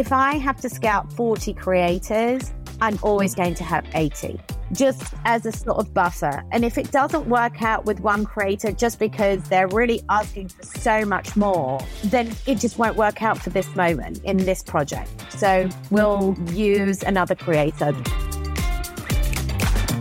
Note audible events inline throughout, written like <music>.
if I have to scout 40 creators, I'm always going to have 80 just as a sort of buffer. And if it doesn't work out with one creator just because they're really asking for so much more, then it just won't work out for this moment in this project. So we'll use another creator.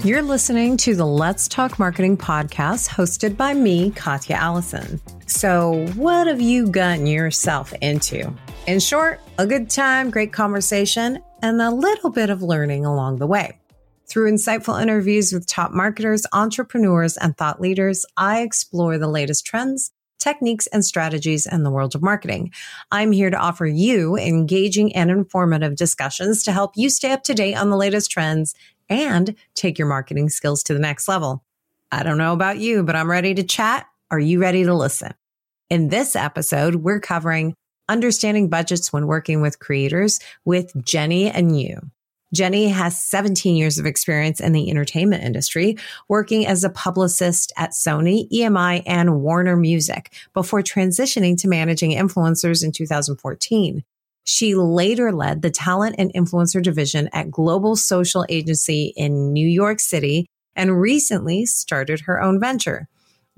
You're listening to the Let's Talk Marketing podcast hosted by me, Katya Allison. So, what have you gotten yourself into? In short, a good time, great conversation, and a little bit of learning along the way. Through insightful interviews with top marketers, entrepreneurs, and thought leaders, I explore the latest trends, techniques, and strategies in the world of marketing. I'm here to offer you engaging and informative discussions to help you stay up to date on the latest trends and take your marketing skills to the next level. I don't know about you, but I'm ready to chat. Are you ready to listen? In this episode, we're covering understanding budgets when working with creators with Jenny and you. Genny has 17 years of experience in the entertainment industry, working as a publicist at Sony, EMI, and Warner Music before transitioning to managing influencers in 2014. She later led the talent and influencer division at Global Social Agency in New York City and recently started her own venture.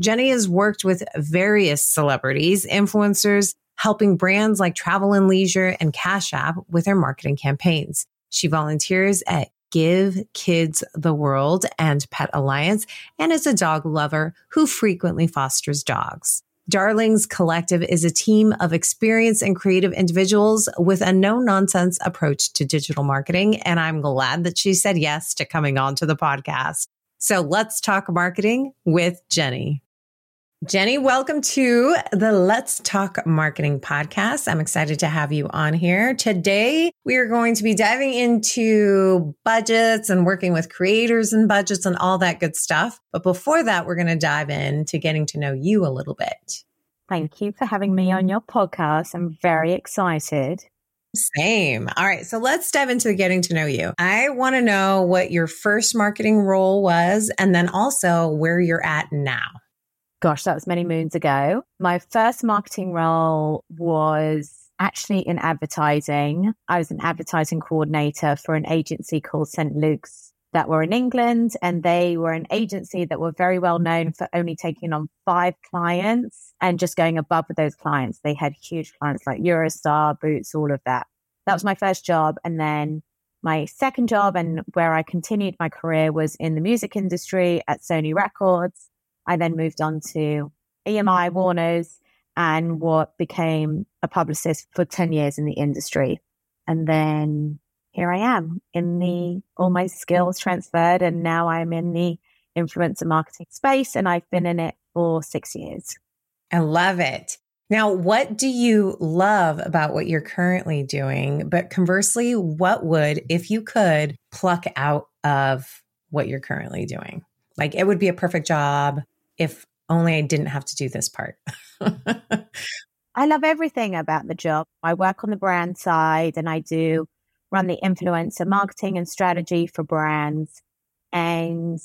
Genny has worked with various celebrities, influencers, helping brands like Travel and Leisure and Cash App with their marketing campaigns. She volunteers at Give Kids the World and Pet Alliance and is a dog lover who frequently fosters dogs. Darlings Collective is a team of experienced and creative individuals with a no nonsense approach to digital marketing. And I'm glad that she said yes to coming on to the podcast. So let's talk marketing with Genny. Genny, welcome to the Let's Talk Marketing podcast. I'm excited to have you on here. Today, we are going to be diving into budgets and working with creators and budgets and all that good stuff. But before that, we're going to dive into getting to know you a little bit. Thank you for having me on your podcast. I'm very excited. Same. All right. So let's dive into getting to know you. I want to know what your first marketing role was and then also where you're at now gosh, that was many moons ago. My first marketing role was actually in advertising. I was an advertising coordinator for an agency called St. Luke's that were in England. And they were an agency that were very well known for only taking on five clients and just going above with those clients. They had huge clients like Eurostar, Boots, all of that. That was my first job. And then my second job and where I continued my career was in the music industry at Sony Records. I then moved on to EMI mm-hmm. Warners and what became a publicist for 10 years in the industry. And then here I am in the all my skills transferred and now I'm in the influencer marketing space and I've been in it for 6 years. I love it. Now, what do you love about what you're currently doing? But conversely, what would, if you could, pluck out of what you're currently doing? Like it would be a perfect job if only I didn't have to do this part. <laughs> I love everything about the job. I work on the brand side and I do run the influencer marketing and strategy for brands. And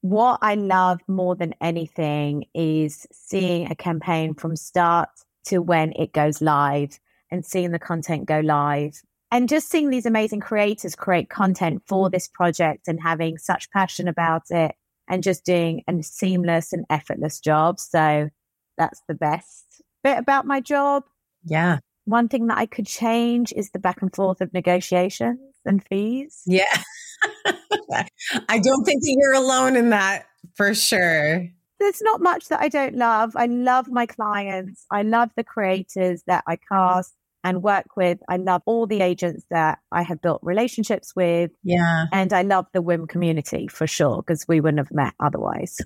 what I love more than anything is seeing a campaign from start to when it goes live and seeing the content go live and just seeing these amazing creators create content for this project and having such passion about it and just doing a seamless and effortless job. So that's the best bit about my job. Yeah. One thing that I could change is the back and forth of negotiations and fees. Yeah. <laughs> I don't think that you're alone in that for sure. There's not much that I don't love. I love my clients. I love the creators that I cast and work with. I love all the agents that I have built relationships with. Yeah. And I love the WIM community for sure, because we wouldn't have met otherwise.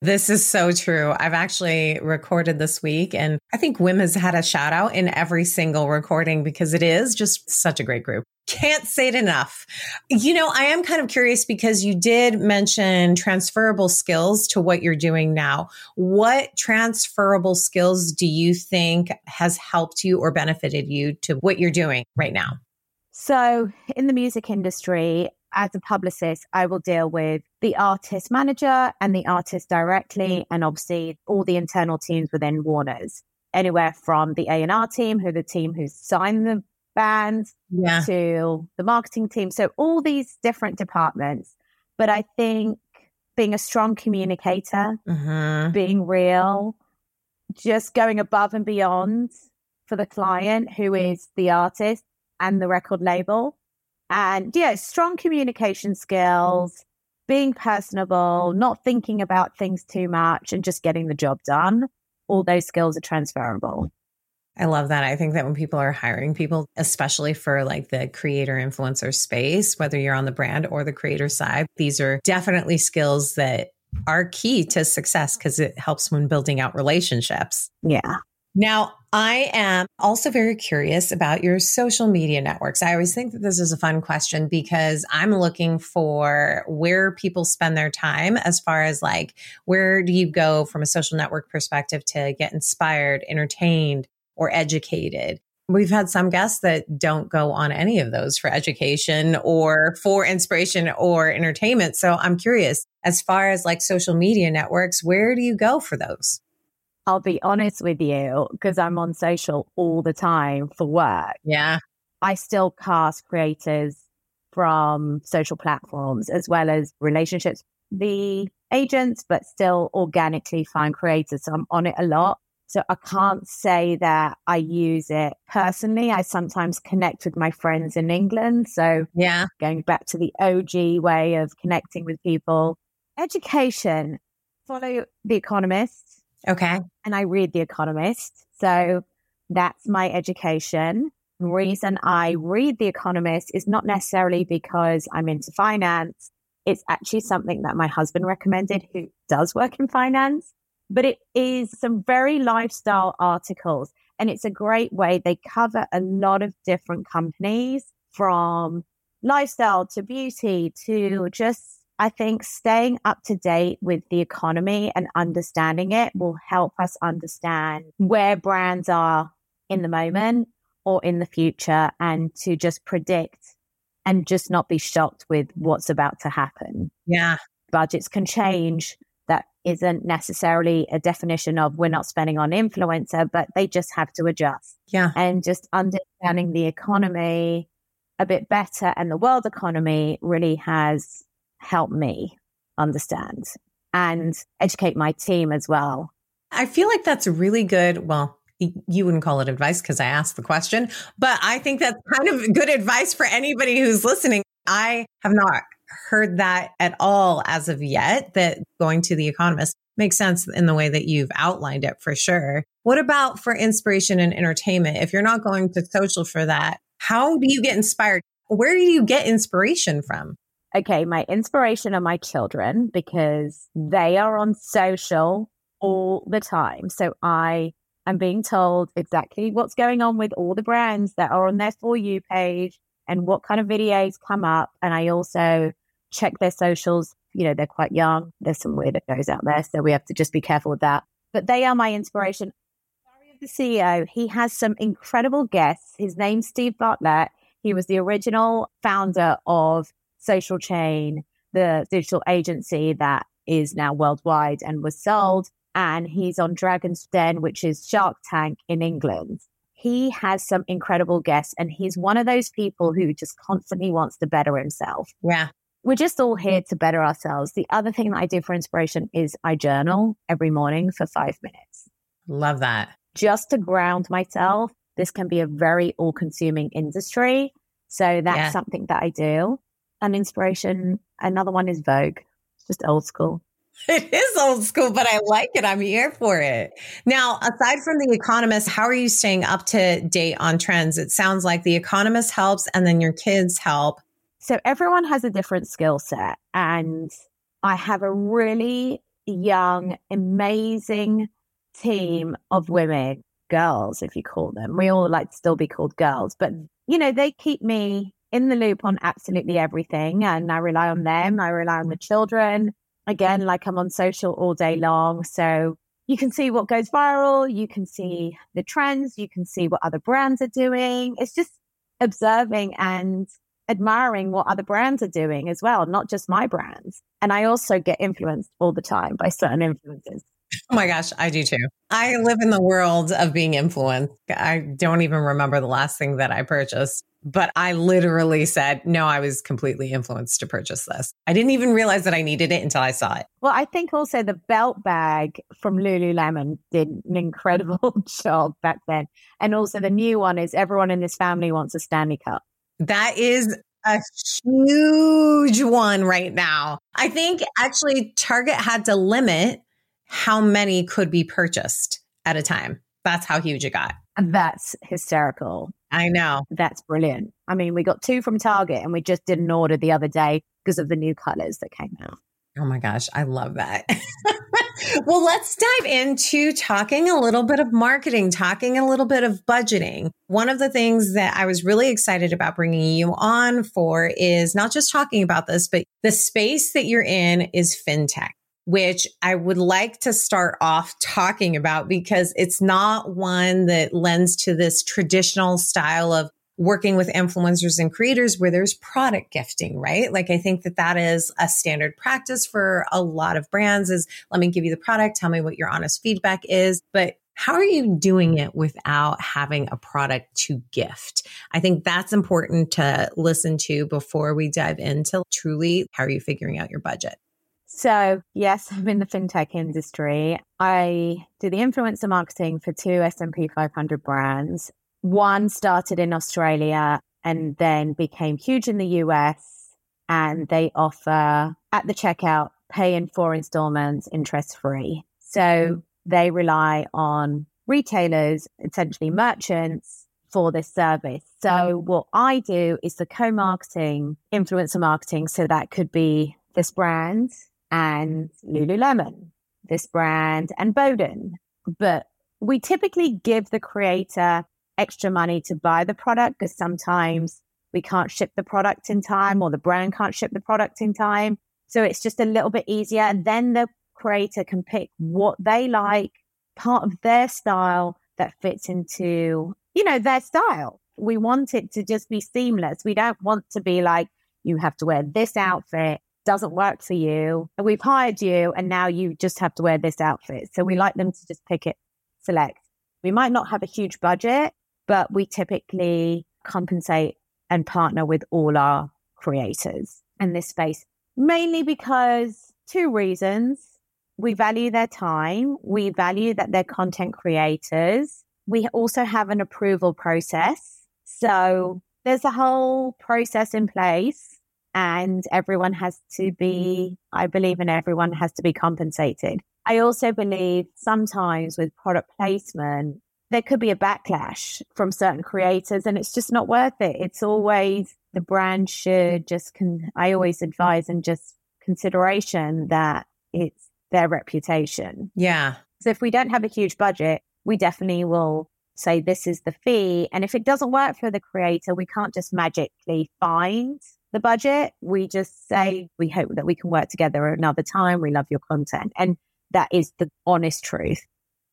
This is so true. I've actually recorded this week, and I think WIM has had a shout out in every single recording because it is just such a great group. Can't say it enough. You know, I am kind of curious because you did mention transferable skills to what you're doing now. What transferable skills do you think has helped you or benefited you to what you're doing right now? So, in the music industry, as a publicist, I will deal with the artist manager and the artist directly, and obviously all the internal teams within Warner's. Anywhere from the A and R team, who the team who signed the bands Yeah. to the marketing team. So all these different departments. But I think being a strong communicator, Mhm. being real, just going above and beyond for the client who is the artist and the record label. And yeah, strong communication skills, mm. being personable, not thinking about things too much and just getting the job done. All those skills are transferable. I love that. I think that when people are hiring people, especially for like the creator influencer space, whether you're on the brand or the creator side, these are definitely skills that are key to success because it helps when building out relationships. Yeah. Now, I am also very curious about your social media networks. I always think that this is a fun question because I'm looking for where people spend their time as far as like, where do you go from a social network perspective to get inspired, entertained, or educated? We've had some guests that don't go on any of those for education or for inspiration or entertainment. So I'm curious, as far as like social media networks, where do you go for those? I'll be honest with you because I'm on social all the time for work. Yeah. I still cast creators from social platforms as well as relationships, the agents, but still organically find creators. So I'm on it a lot. So I can't say that I use it personally. I sometimes connect with my friends in England. So Yeah. going back to the OG way of connecting with people, education, follow The Economist Okay. and I read The Economist. So that's my education. The mm-hmm. reason I read The Economist is not necessarily because I'm into finance. It's actually something that my husband recommended who does work in finance, but it is some very lifestyle articles. And it's a great way. They cover a lot of different companies from lifestyle to beauty to just I think staying up to date with the economy and understanding it will help us understand where brands are in the moment or in the future and to just predict and just not be shocked with what's about to happen. Yeah. Budgets can change. That isn't necessarily a definition of we're not spending on influencer, but they just have to adjust Yeah. and just understanding the economy a bit better and the world economy really has helped me understand and educate my team as well. I feel like that's really good. Well, you wouldn't call it advice because I asked the question, but I think that's kind of good advice for anybody who's listening. I have not heard that at all as of yet, that going to the economist makes sense in the way that you've outlined it for sure. What about for inspiration and entertainment? If you're not going to social for that, how do you get inspired? Where do you get inspiration from? Okay, my inspiration are my children because they are on social all the time. So I am being told exactly what's going on with all the brands that are on their For You page and what kind of videos come up. And I also check their socials. You know, they're quite young. There's some weirdos out there. So we have to just be careful with that. But they are my inspiration. The CEO, he has some incredible guests. His name's Steve Bartlett. He was the original founder of Social Chain, the digital agency that is now worldwide and was sold. And he's on Dragon's Den, which is Shark Tank in England. He has some incredible guests, and he's one of those people who just constantly wants to better himself. Yeah. We're just all here to better ourselves. The other thing that I do for inspiration is I journal every morning for five minutes Love that. just to ground myself. This can be a very all consuming industry. So that's Yeah. something that I do. An inspiration, another one is Vogue, It's just old school. <laughs> It is old school, but I like it. I'm here for it. Now, aside from The Economist, how are you staying up to date on trends? It sounds like The Economist helps and then your kids help. So everyone has a different skill set. And I have a really young, amazing team of women, girls, if you call them. We all like to still be called girls, but you know, they keep me in the loop on absolutely everything. And I rely on them. I rely on the children. Again, like I'm on social all day long. So you can see what goes viral. You can see the trends. You can see what other brands are doing. It's just observing and admiring what other brands are doing as well, not just my brands. And I also get influenced all the time by certain influencers. Oh my gosh, I do too. I live in the world of being influenced. I don't even remember the last thing that I purchased, but I literally said, no, I was completely influenced to purchase this. I didn't even realize that I needed it until I saw it. Well, I think also the belt bag from Lululemon did an incredible <laughs> job back then. And also the new one is everyone in this family wants a Stanley Cup. That is a huge one right now. I think actually Target had to limit how many could be purchased at a time. That's how huge it got. And that's hysterical. I know. That's brilliant. I mean, we got two from Target and we just did an order the other day because of the new colors that came out. Oh my gosh, I love that. <laughs> well, let's dive into talking a little bit of marketing, talking a little bit of budgeting. One of the things that I was really excited about bringing you on for is not just talking about this, but the space that you're in is fintech which I would like to start off talking about because it's not one that lends to this traditional style of working with influencers and creators where there's product gifting, right? Like I think that that is a standard practice for a lot of brands is let me give you the product, tell me what your honest feedback is, but how are you doing it without having a product to gift? I think that's important to listen to before we dive into truly how are you figuring out your budget? So, yes, <laughs> I'm in the fintech industry. I do the influencer marketing for two S&P 500 brands. One started in Australia and then became huge in the US and they offer at the checkout pay in four installments interest free. So, mm-hmm. they rely on retailers, essentially merchants for this service. So mm-hmm. what I do is the co-marketing, influencer marketing. So that could be this brand and mm-hmm. Lululemon, this brand and Boden. But we typically give the creator extra money to buy the product because sometimes we can't ship the product in time or the brand can't ship the product in time. So it's just a little bit easier. And then the creator can pick what they like, part of their style that fits into, you know, their style. We want it to just be seamless. We don't want to be like, you have to wear this outfit doesn't work for you. And we've hired you and now you just have to wear this outfit. So we like them to just pick it, select. We might not have a huge budget, but we typically compensate and partner with all our creators in this space, mainly because two reasons. We value their time. We value that they're content creators. We also have an approval process. So there's a whole process in place and everyone has to be, mm-hmm. I believe in everyone has to be compensated. I also believe sometimes with product placement, there could be a backlash from certain creators and it's just not worth it. It's always the brand should just, con- I always advise and just consideration that it's their reputation. Yeah. So if we don't have a huge budget, we definitely will say this is the fee. And if it doesn't work for the creator, we can't just magically find the budget. We just say, we hope that we can work together another time. We love your content. And that is the honest truth.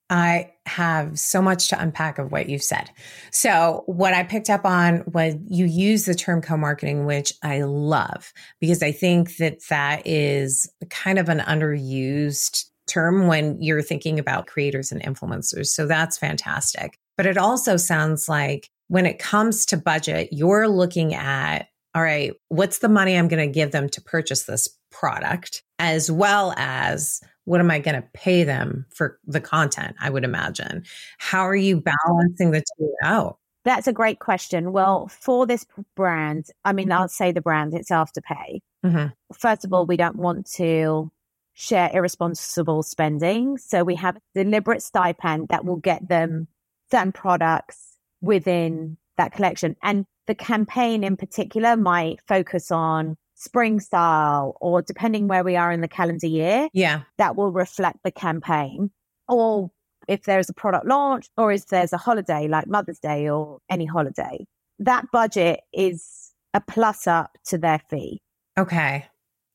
I have so much to unpack of what you've said. So, what I picked up on was you use the term co marketing, which I love because I think that that is kind of an underused term when you're thinking about creators and influencers. So, that's fantastic. But it also sounds like when it comes to budget, you're looking at all right, what's the money I'm going to give them to purchase this product, as well as what am I going to pay them for the content? I would imagine. How are you balancing the two out? That's a great question. Well, for this brand, I mean, I'll say the brand, it's Afterpay. Mm-hmm. First of all, we don't want to share irresponsible spending. So we have a deliberate stipend that will get them certain products within that collection. And the campaign in particular might focus on spring style or depending where we are in the calendar year. Yeah. That will reflect the campaign. Or if there's a product launch or if there's a holiday like Mother's Day or any holiday, that budget is a plus up to their fee. Okay.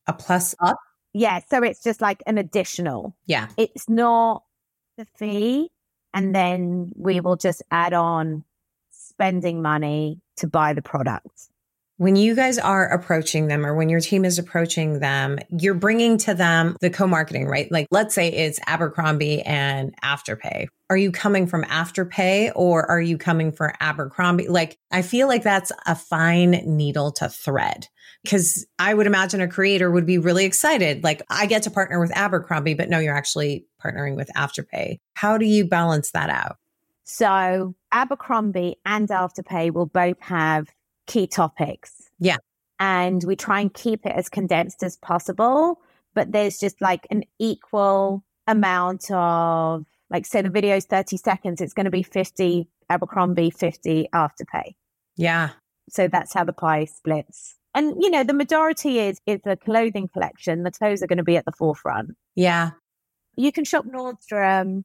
A plus up? Yeah. So it's just like an additional. Yeah. It's not the fee. And then we will just add on spending money to buy the product. when you guys are approaching them or when your team is approaching them, you're bringing to them the co-marketing, right? Like let's say it's Abercrombie and Afterpay. Are you coming from Afterpay or are you coming for Abercrombie? Like I feel like that's a fine needle to thread because I would imagine a creator would be really excited. Like I get to partner with Abercrombie, but no, you're actually partnering with Afterpay. How do you balance that out? So Abercrombie and Afterpay will both have key topics. Yeah. And we try and keep it as condensed as possible, but there's just like an equal amount of, like, say the video is 30 seconds, it's going to be 50 Abercrombie, 50 Afterpay. Yeah. So that's how the pie splits. And, you know, the majority is, is a clothing collection. The clothes are going to be at the forefront. Yeah. You can shop Nordstrom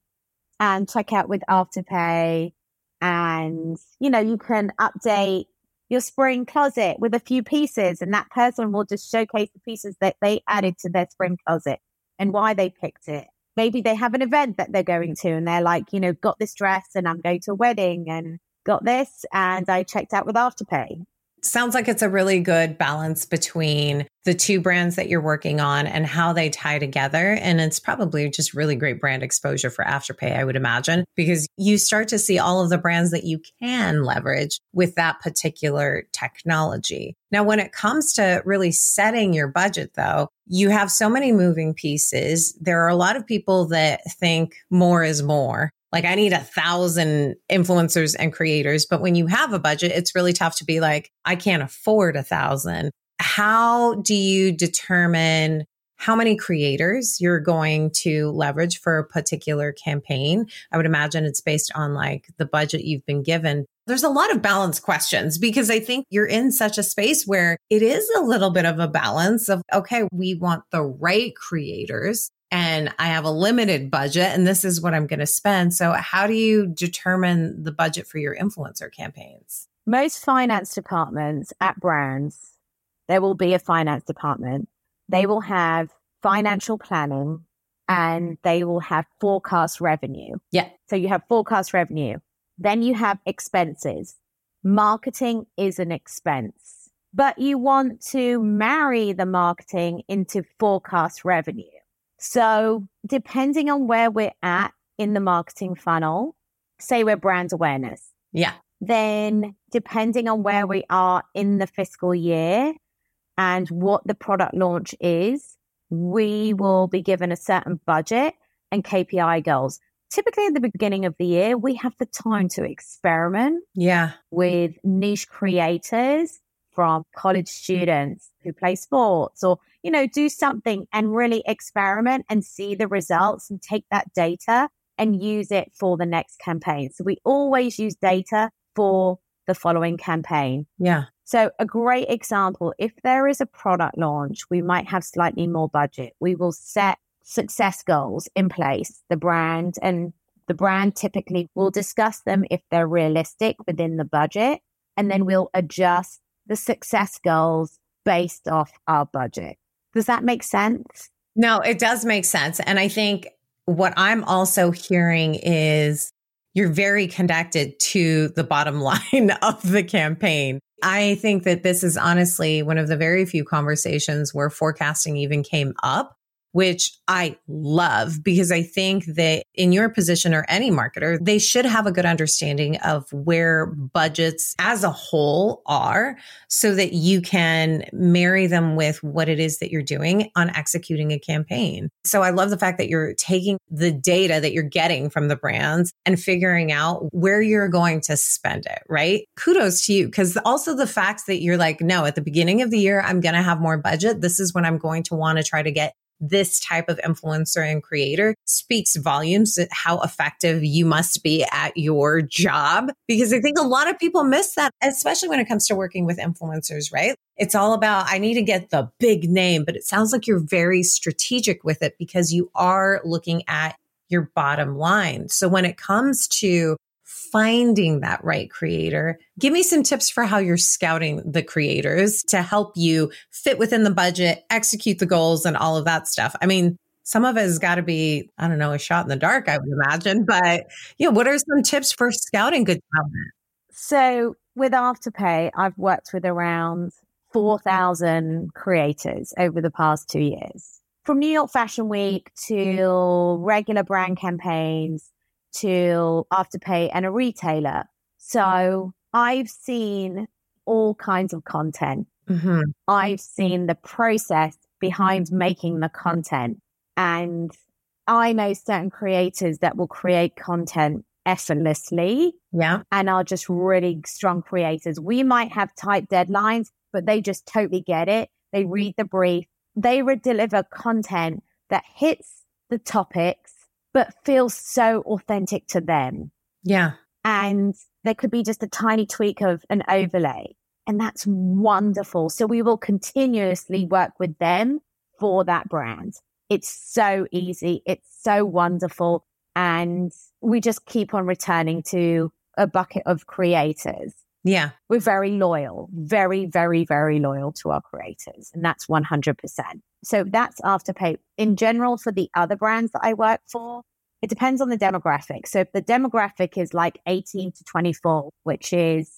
and check out with Afterpay. And, you know, you can update your spring closet with a few pieces, and that person will just showcase the pieces that they added to their spring closet and why they picked it. Maybe they have an event that they're going to, and they're like, you know, got this dress, and I'm going to a wedding, and got this, and I checked out with Afterpay sounds like it's a really good balance between the two brands that you're working on and how they tie together. And it's probably just really great brand exposure for Afterpay, I would imagine, because you start to see all of the brands that you can leverage with that particular technology. Now, when it comes to really setting your budget, though, you have so many moving pieces. There are a lot of people that think more is more. Like I need a thousand influencers and creators. But when you have a budget, it's really tough to be like, I can't afford a thousand. How do you determine how many creators you're going to leverage for a particular campaign? I would imagine it's based on like the budget you've been given. There's a lot of balance questions because I think you're in such a space where it is a little bit of a balance of, okay, we want the right creators and I have a limited budget and this is what I'm going to spend. So, how do you determine the budget for your influencer campaigns? Most finance departments at brands, there will be a finance department. They will have financial planning and they will have forecast revenue. Yeah. So, you have forecast revenue. Then you have expenses. Marketing is an expense, but you want to marry the marketing into forecast revenue. So, depending on where we're at in the marketing funnel, say we're brand awareness. Yeah. Then, depending on where we are in the fiscal year and what the product launch is, we will be given a certain budget and KPI goals. Typically, at the beginning of the year, we have the time to experiment yeah. with niche creators from college students who play sports or, you know, do something and really experiment and see the results and take that data and use it for the next campaign. So we always use data for the following campaign. Yeah. So a great example, if there is a product launch, we might have slightly more budget. We will set success goals in place, the brand and the brand typically will discuss them if they're realistic within the budget. And then we'll adjust the success goals based off our budget. Does that make sense? No, it does make sense. And I think what I'm also hearing is you're very connected to the bottom <laughs> line of the campaign. I think that this is honestly one of the very few conversations where forecasting even came up which I love because I think that in your position or any marketer, they should have a good understanding of where budgets as a whole are so that you can marry them with what it is that you're doing on executing a campaign. So I love the fact that you're taking the data that you're getting from the brands and figuring out where you're going to spend it, right? Kudos to you. Cause also the fact that you're like, no, at the beginning of the year, I'm going to have more budget. This is when I'm going to want to try to get this type of influencer and creator speaks volumes how effective you must be at your job. Because I think a lot of people miss that, especially when it comes to working with influencers, right? It's all about, I need to get the big name, but it sounds like you're very strategic with it because you are looking at your bottom line. So when it comes to finding that right creator. Give me some tips for how you're scouting the creators to help you fit within the budget, execute the goals, and all of that stuff. I mean, some of it has got to be, I don't know, a shot in the dark, I would imagine. But, you know, what are some tips for scouting good talent? So, with Afterpay, I've worked with around 4,000 creators over the past two years. From New York Fashion Week mm-hmm. to regular brand campaigns to Afterpay and a retailer. So I've seen all kinds of content. Mm-hmm. I've seen the process behind making the content. And I know certain creators that will create content effortlessly. Yeah. And are just really strong creators. We might have tight deadlines, but they just totally get it. They read the brief, they would deliver content that hits the topics, but feels so authentic to them. Yeah. And there could be just a tiny tweak of an overlay. And that's wonderful. So we will continuously work with them for that brand. It's so easy. It's so wonderful. And we just keep on returning to a bucket of creators. Yeah. We're very loyal, very, very, very loyal to our creators. And that's 100%. So that's Afterpay. In general, for the other brands that I work for, it depends on the demographic. So if the demographic is like 18 to 24, which is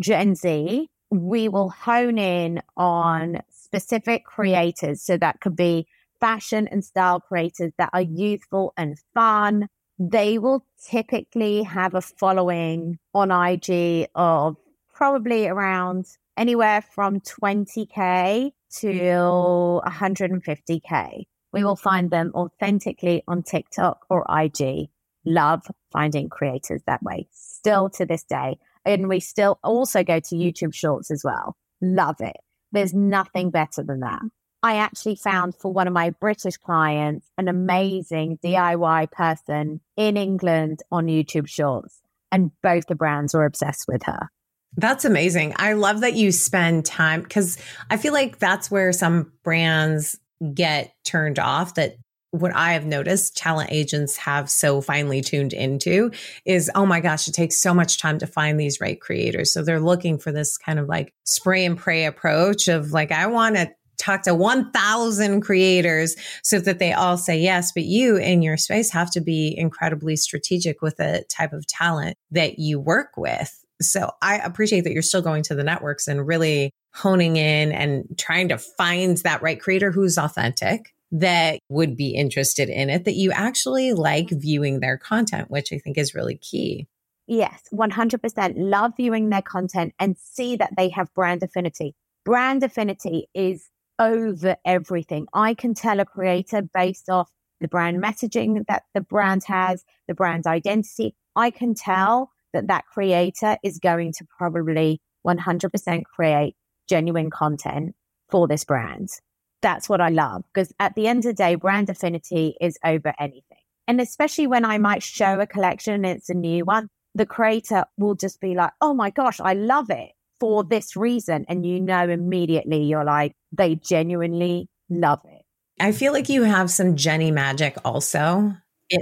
Gen Z, we will hone in on specific creators. So that could be fashion and style creators that are youthful and fun. They will typically have a following on IG of probably around anywhere from 20K to 150K. We will find them authentically on TikTok or IG. Love finding creators that way still to this day. And we still also go to YouTube shorts as well. Love it. There's nothing better than that. I actually found for one of my British clients an amazing DIY person in England on YouTube shorts. And both the brands were obsessed with her. That's amazing. I love that you spend time because I feel like that's where some brands get turned off that what I have noticed talent agents have so finely tuned into is, oh my gosh, it takes so much time to find these right creators. So they're looking for this kind of like spray and pray approach of like, I want to talk to 1000 creators so that they all say yes. But you in your space have to be incredibly strategic with the type of talent that you work with. So I appreciate that you're still going to the networks and really honing in and trying to find that right creator who's authentic that would be interested in it, that you actually like viewing their content, which I think is really key. Yes, 100% love viewing their content and see that they have brand affinity. Brand affinity is over everything. I can tell a creator based off the brand messaging that the brand has, the brand identity. I can tell that that creator is going to probably 100% create genuine content for this brand. That's what I love because at the end of the day, brand affinity is over anything. And especially when I might show a collection and it's a new one, the creator will just be like, oh my gosh, I love it for this reason. And you know, immediately you're like, they genuinely love it. I feel like you have some Genny magic also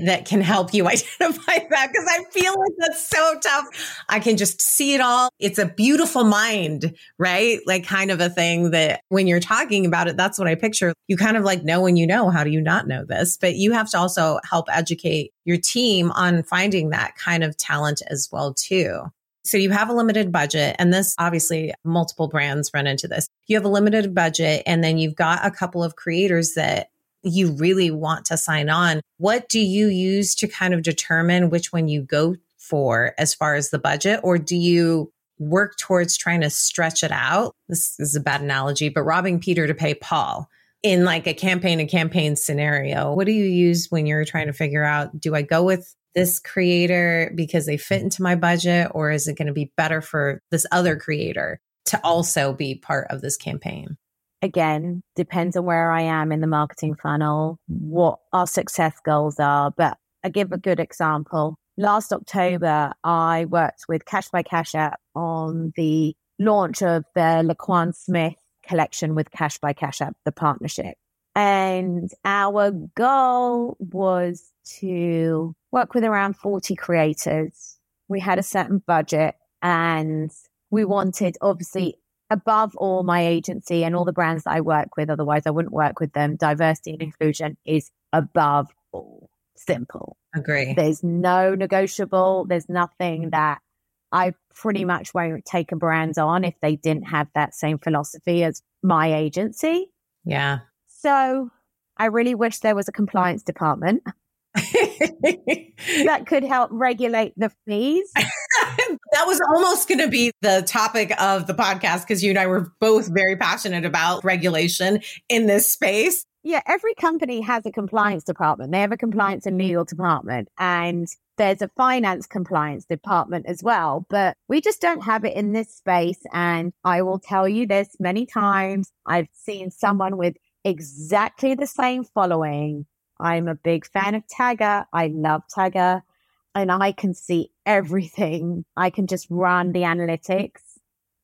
that can help you <laughs> identify that because I feel like that's so tough. I can just see it all. It's a beautiful mind, right? Like kind of a thing that when you're talking about it, that's what I picture. You kind of like know when you know. How do you not know this? But you have to also help educate your team on finding that kind of talent as well too. So you have a limited budget and this obviously multiple brands run into this. You have a limited budget and then you've got a couple of creators that you really want to sign on, what do you use to kind of determine which one you go for as far as the budget? Or do you work towards trying to stretch it out? This is a bad analogy, but robbing Peter to pay Paul in like a campaign to campaign scenario. What do you use when you're trying to figure out, do I go with this creator because they fit into my budget or is it going to be better for this other creator to also be part of this campaign? Again, depends on where I am in the marketing funnel, what our success goals are. But I give a good example. Last October, I worked with Cash by Cash App on the launch of the LaQuan Smith collection with Cash by Cash App, the partnership. And our goal was to work with around 40 creators. We had a certain budget and we wanted obviously above all my agency and all the brands that I work with, otherwise I wouldn't work with them. Diversity and inclusion is above all. Simple. Agree. There's no negotiable. There's nothing that I pretty much won't take a brand on if they didn't have that same philosophy as my agency. Yeah. So I really wish there was a compliance department <laughs> that could help regulate the fees. <laughs> that was almost going to be the topic of the podcast because you and I were both very passionate about regulation in this space. Yeah, every company has a compliance department. They have a compliance and legal department, and there's a finance compliance department as well. But we just don't have it in this space. And I will tell you this many times I've seen someone with exactly the same following. I'm a big fan of Tagger. I love Tagger and I can see everything. I can just run the analytics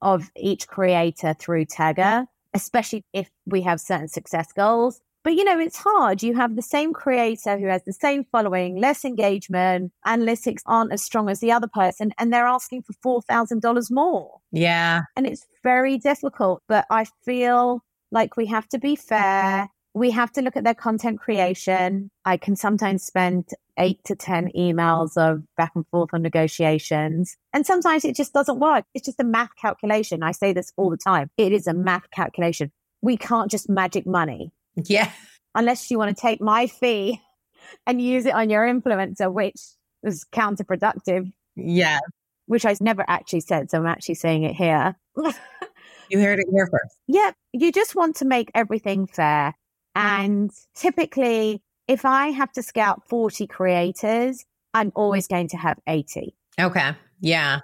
of each creator through Tagger, especially if we have certain success goals. But you know, it's hard. You have the same creator who has the same following, less engagement, analytics aren't as strong as the other person, and they're asking for $4,000 more. Yeah. And it's very difficult. But I feel like we have to be fair. We have to look at their content creation. I can sometimes spend eight to 10 emails of back and forth on negotiations. And sometimes it just doesn't work. It's just a math calculation. I say this all the time. It is a math calculation. We can't just magic money. Yeah. Unless you want to take my fee and use it on your influencer, which is counterproductive. Yeah. Which I've never actually said. So I'm actually saying it here. <laughs> you heard it here first. Yeah. You just want to make everything fair. Uh-huh. And typically, if I have to scout 40 creators, I'm always going to have 80. Okay. Yeah.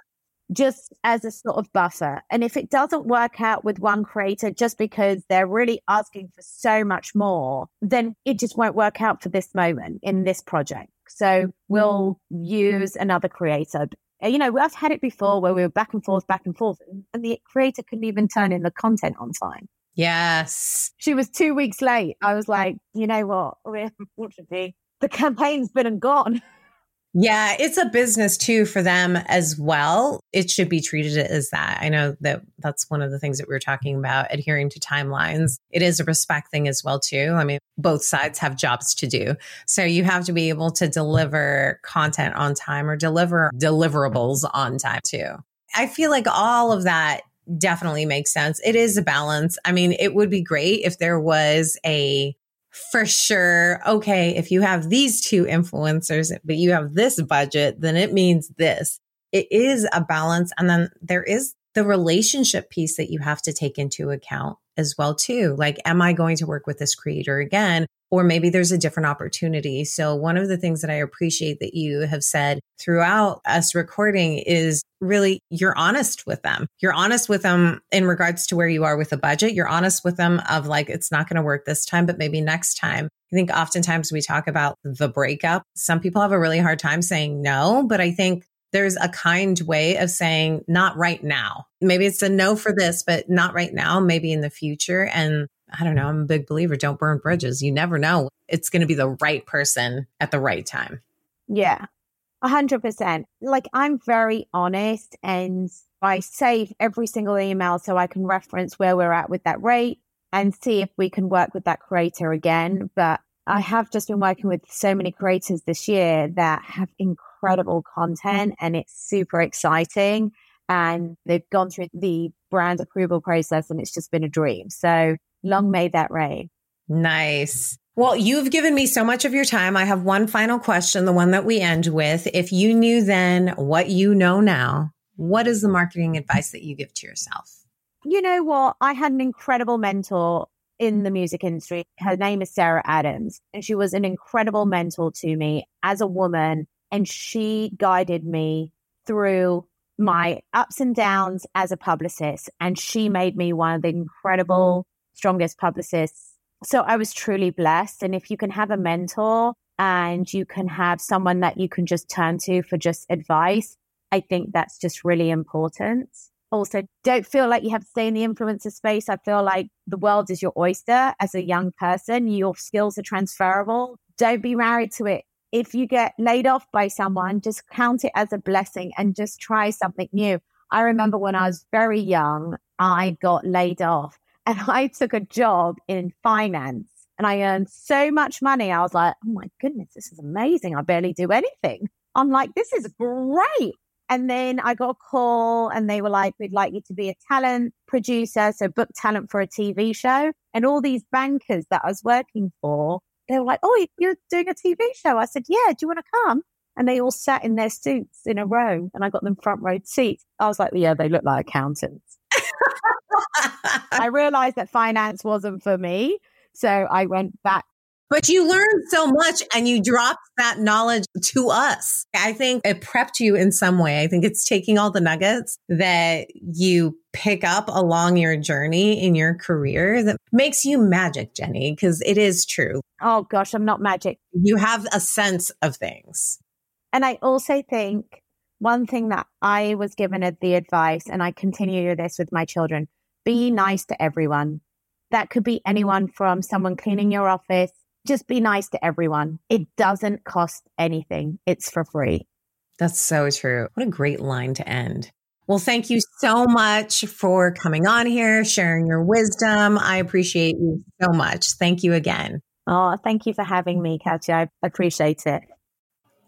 Just as a sort of buffer. And if it doesn't work out with one creator just because they're really asking for so much more, then it just won't work out for this moment in this project. So we'll use another creator. Uh, you know, I've had it before where we were back and forth, back and forth, and the creator couldn't even turn in the content on time. Yes. She was two weeks late. I was like, you know what? Unfortunately, the campaign's been and gone. <laughs> Yeah, it's a business too for them as well. It should be treated as that. I know that that's one of the things that we were talking about, adhering to timelines. It is a respect thing as well too. I mean, both sides have jobs to do. So you have to be able to deliver content on time or deliver deliverables on time too. I feel like all of that definitely makes sense. It is a balance. I mean, it would be great if there was a for sure, okay, if you have these two influencers, but you have this budget, then it means this. It is a balance. And then there is the relationship piece that you have to take into account as well too. Like, am I going to work with this creator again? Or maybe there's a different opportunity. So one of the things that I appreciate that you have said throughout us recording is really you're honest with them. You're honest with them in regards to where you are with the budget. You're honest with them of like, it's not going to work this time, but maybe next time. I think oftentimes we talk about the breakup. Some people have a really hard time saying no, but I think there's a kind way of saying not right now. Maybe it's a no for this, but not right now, maybe in the future. And I don't know, I'm a big believer, don't burn bridges. You never know. It's going to be the right person at the right time. Yeah, a hundred percent. Like I'm very honest and I save every single email so I can reference where we're at with that rate and see if we can work with that creator again. But I have just been working with so many creators this year that have incredible content and it's super exciting. And they've gone through the brand approval process and it's just been a dream. So long may that reign. Nice. Well, you've given me so much of your time. I have one final question, the one that we end with. If you knew then what you know now, what is the marketing advice that you give to yourself? You know what? I had an incredible mentor in the music industry. Her name is Sarah Adams, and she was an incredible mentor to me as a woman and she guided me through my ups and downs as a publicist. And she made me one of the incredible, strongest publicists. So I was truly blessed. And if you can have a mentor and you can have someone that you can just turn to for just advice, I think that's just really important. Also, don't feel like you have to stay in the influencer space. I feel like the world is your oyster as a young person. Your skills are transferable. Don't be married to it if you get laid off by someone, just count it as a blessing and just try something new. I remember when I was very young, I got laid off and <laughs> I took a job in finance and I earned so much money. I was like, oh my goodness, this is amazing. I barely do anything. I'm like, this is great. And then I got a call and they were like, we'd like you to be a talent producer. So book talent for a TV show. And all these bankers that I was working for, they were like, Oh, you're doing a TV show. I said, Yeah, do you want to come? And they all sat in their suits in a row and I got them front row seats. I was like, Yeah, they look like accountants. <laughs> I realized that finance wasn't for me. So I went back but you learned so much and you dropped that knowledge to us. I think it prepped you in some way. I think it's taking all the nuggets that you pick up along your journey in your career that makes you magic, Genny, because it is true. Oh gosh, I'm not magic. You have a sense of things. And I also think one thing that I was given as the advice, and I continue this with my children be nice to everyone. That could be anyone from someone cleaning your office just be nice to everyone. It doesn't cost anything, it's for free. That's so true. What a great line to end. Well, thank you so much for coming on here, sharing your wisdom. I appreciate you so much. Thank you again. Oh, thank you for having me, Katya. I appreciate it.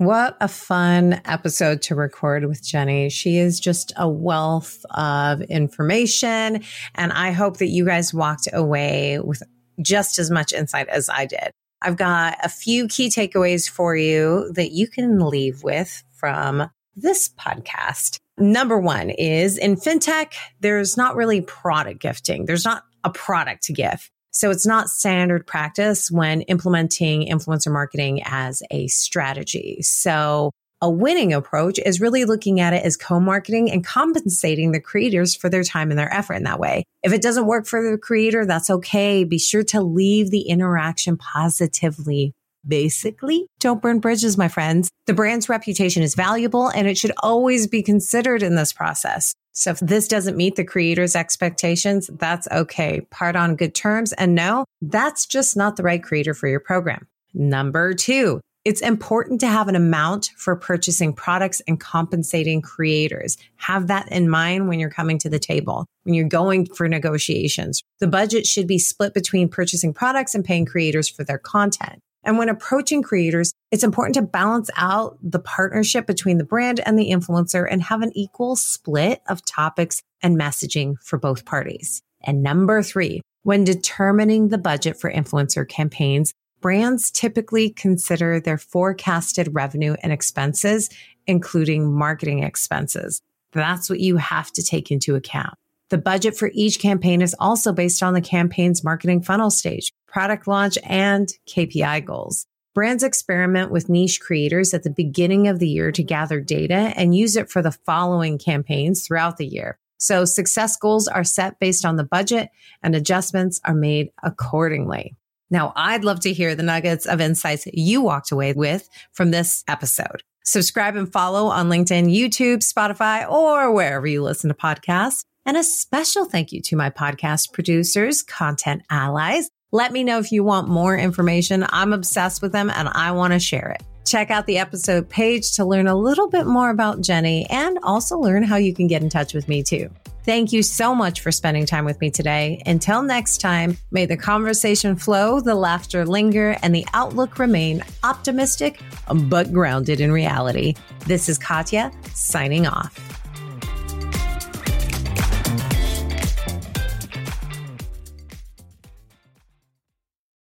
What a fun episode to record with Genny. She is just a wealth of information. And I hope that you guys walked away with just as much insight as I did. I've got a few key takeaways for you that you can leave with from this podcast. Number one is in fintech, there's not really product gifting. There's not a product to gift. So it's not standard practice when implementing influencer marketing as a strategy. So a winning approach is really looking at it as co-marketing and compensating the creators for their time and their effort in that way. If it doesn't work for the creator, that's okay. Be sure to leave the interaction positively. Basically, don't burn bridges, my friends. The brand's reputation is valuable and it should always be considered in this process. So if this doesn't meet the creator's expectations, that's okay. Part on good terms. And no, that's just not the right creator for your program. Number two, it's important to have an amount for purchasing products and compensating creators. Have that in mind when you're coming to the table, when you're going for negotiations. The budget should be split between purchasing products and paying creators for their content. And when approaching creators, it's important to balance out the partnership between the brand and the influencer and have an equal split of topics and messaging for both parties. And number three, when determining the budget for influencer campaigns, brands typically consider their forecasted revenue and expenses, including marketing expenses. That's what you have to take into account. The budget for each campaign is also based on the campaign's marketing funnel stage, product launch, and KPI goals. Brands experiment with niche creators at the beginning of the year to gather data and use it for the following campaigns throughout the year. So success goals are set based on the budget and adjustments are made accordingly. Now, I'd love to hear the nuggets of insights you walked away with from this episode. Subscribe and follow on LinkedIn, YouTube, Spotify, or wherever you listen to podcasts. And a special thank you to my podcast producers, content allies. Let me know if you want more information. I'm obsessed with them and I want to share it. Check out the episode page to learn a little bit more about Genny and also learn how you can get in touch with me too. Thank you so much for spending time with me today. Until next time, may the conversation flow, the laughter linger, and the outlook remain optimistic, but grounded in reality. This is Katya signing off.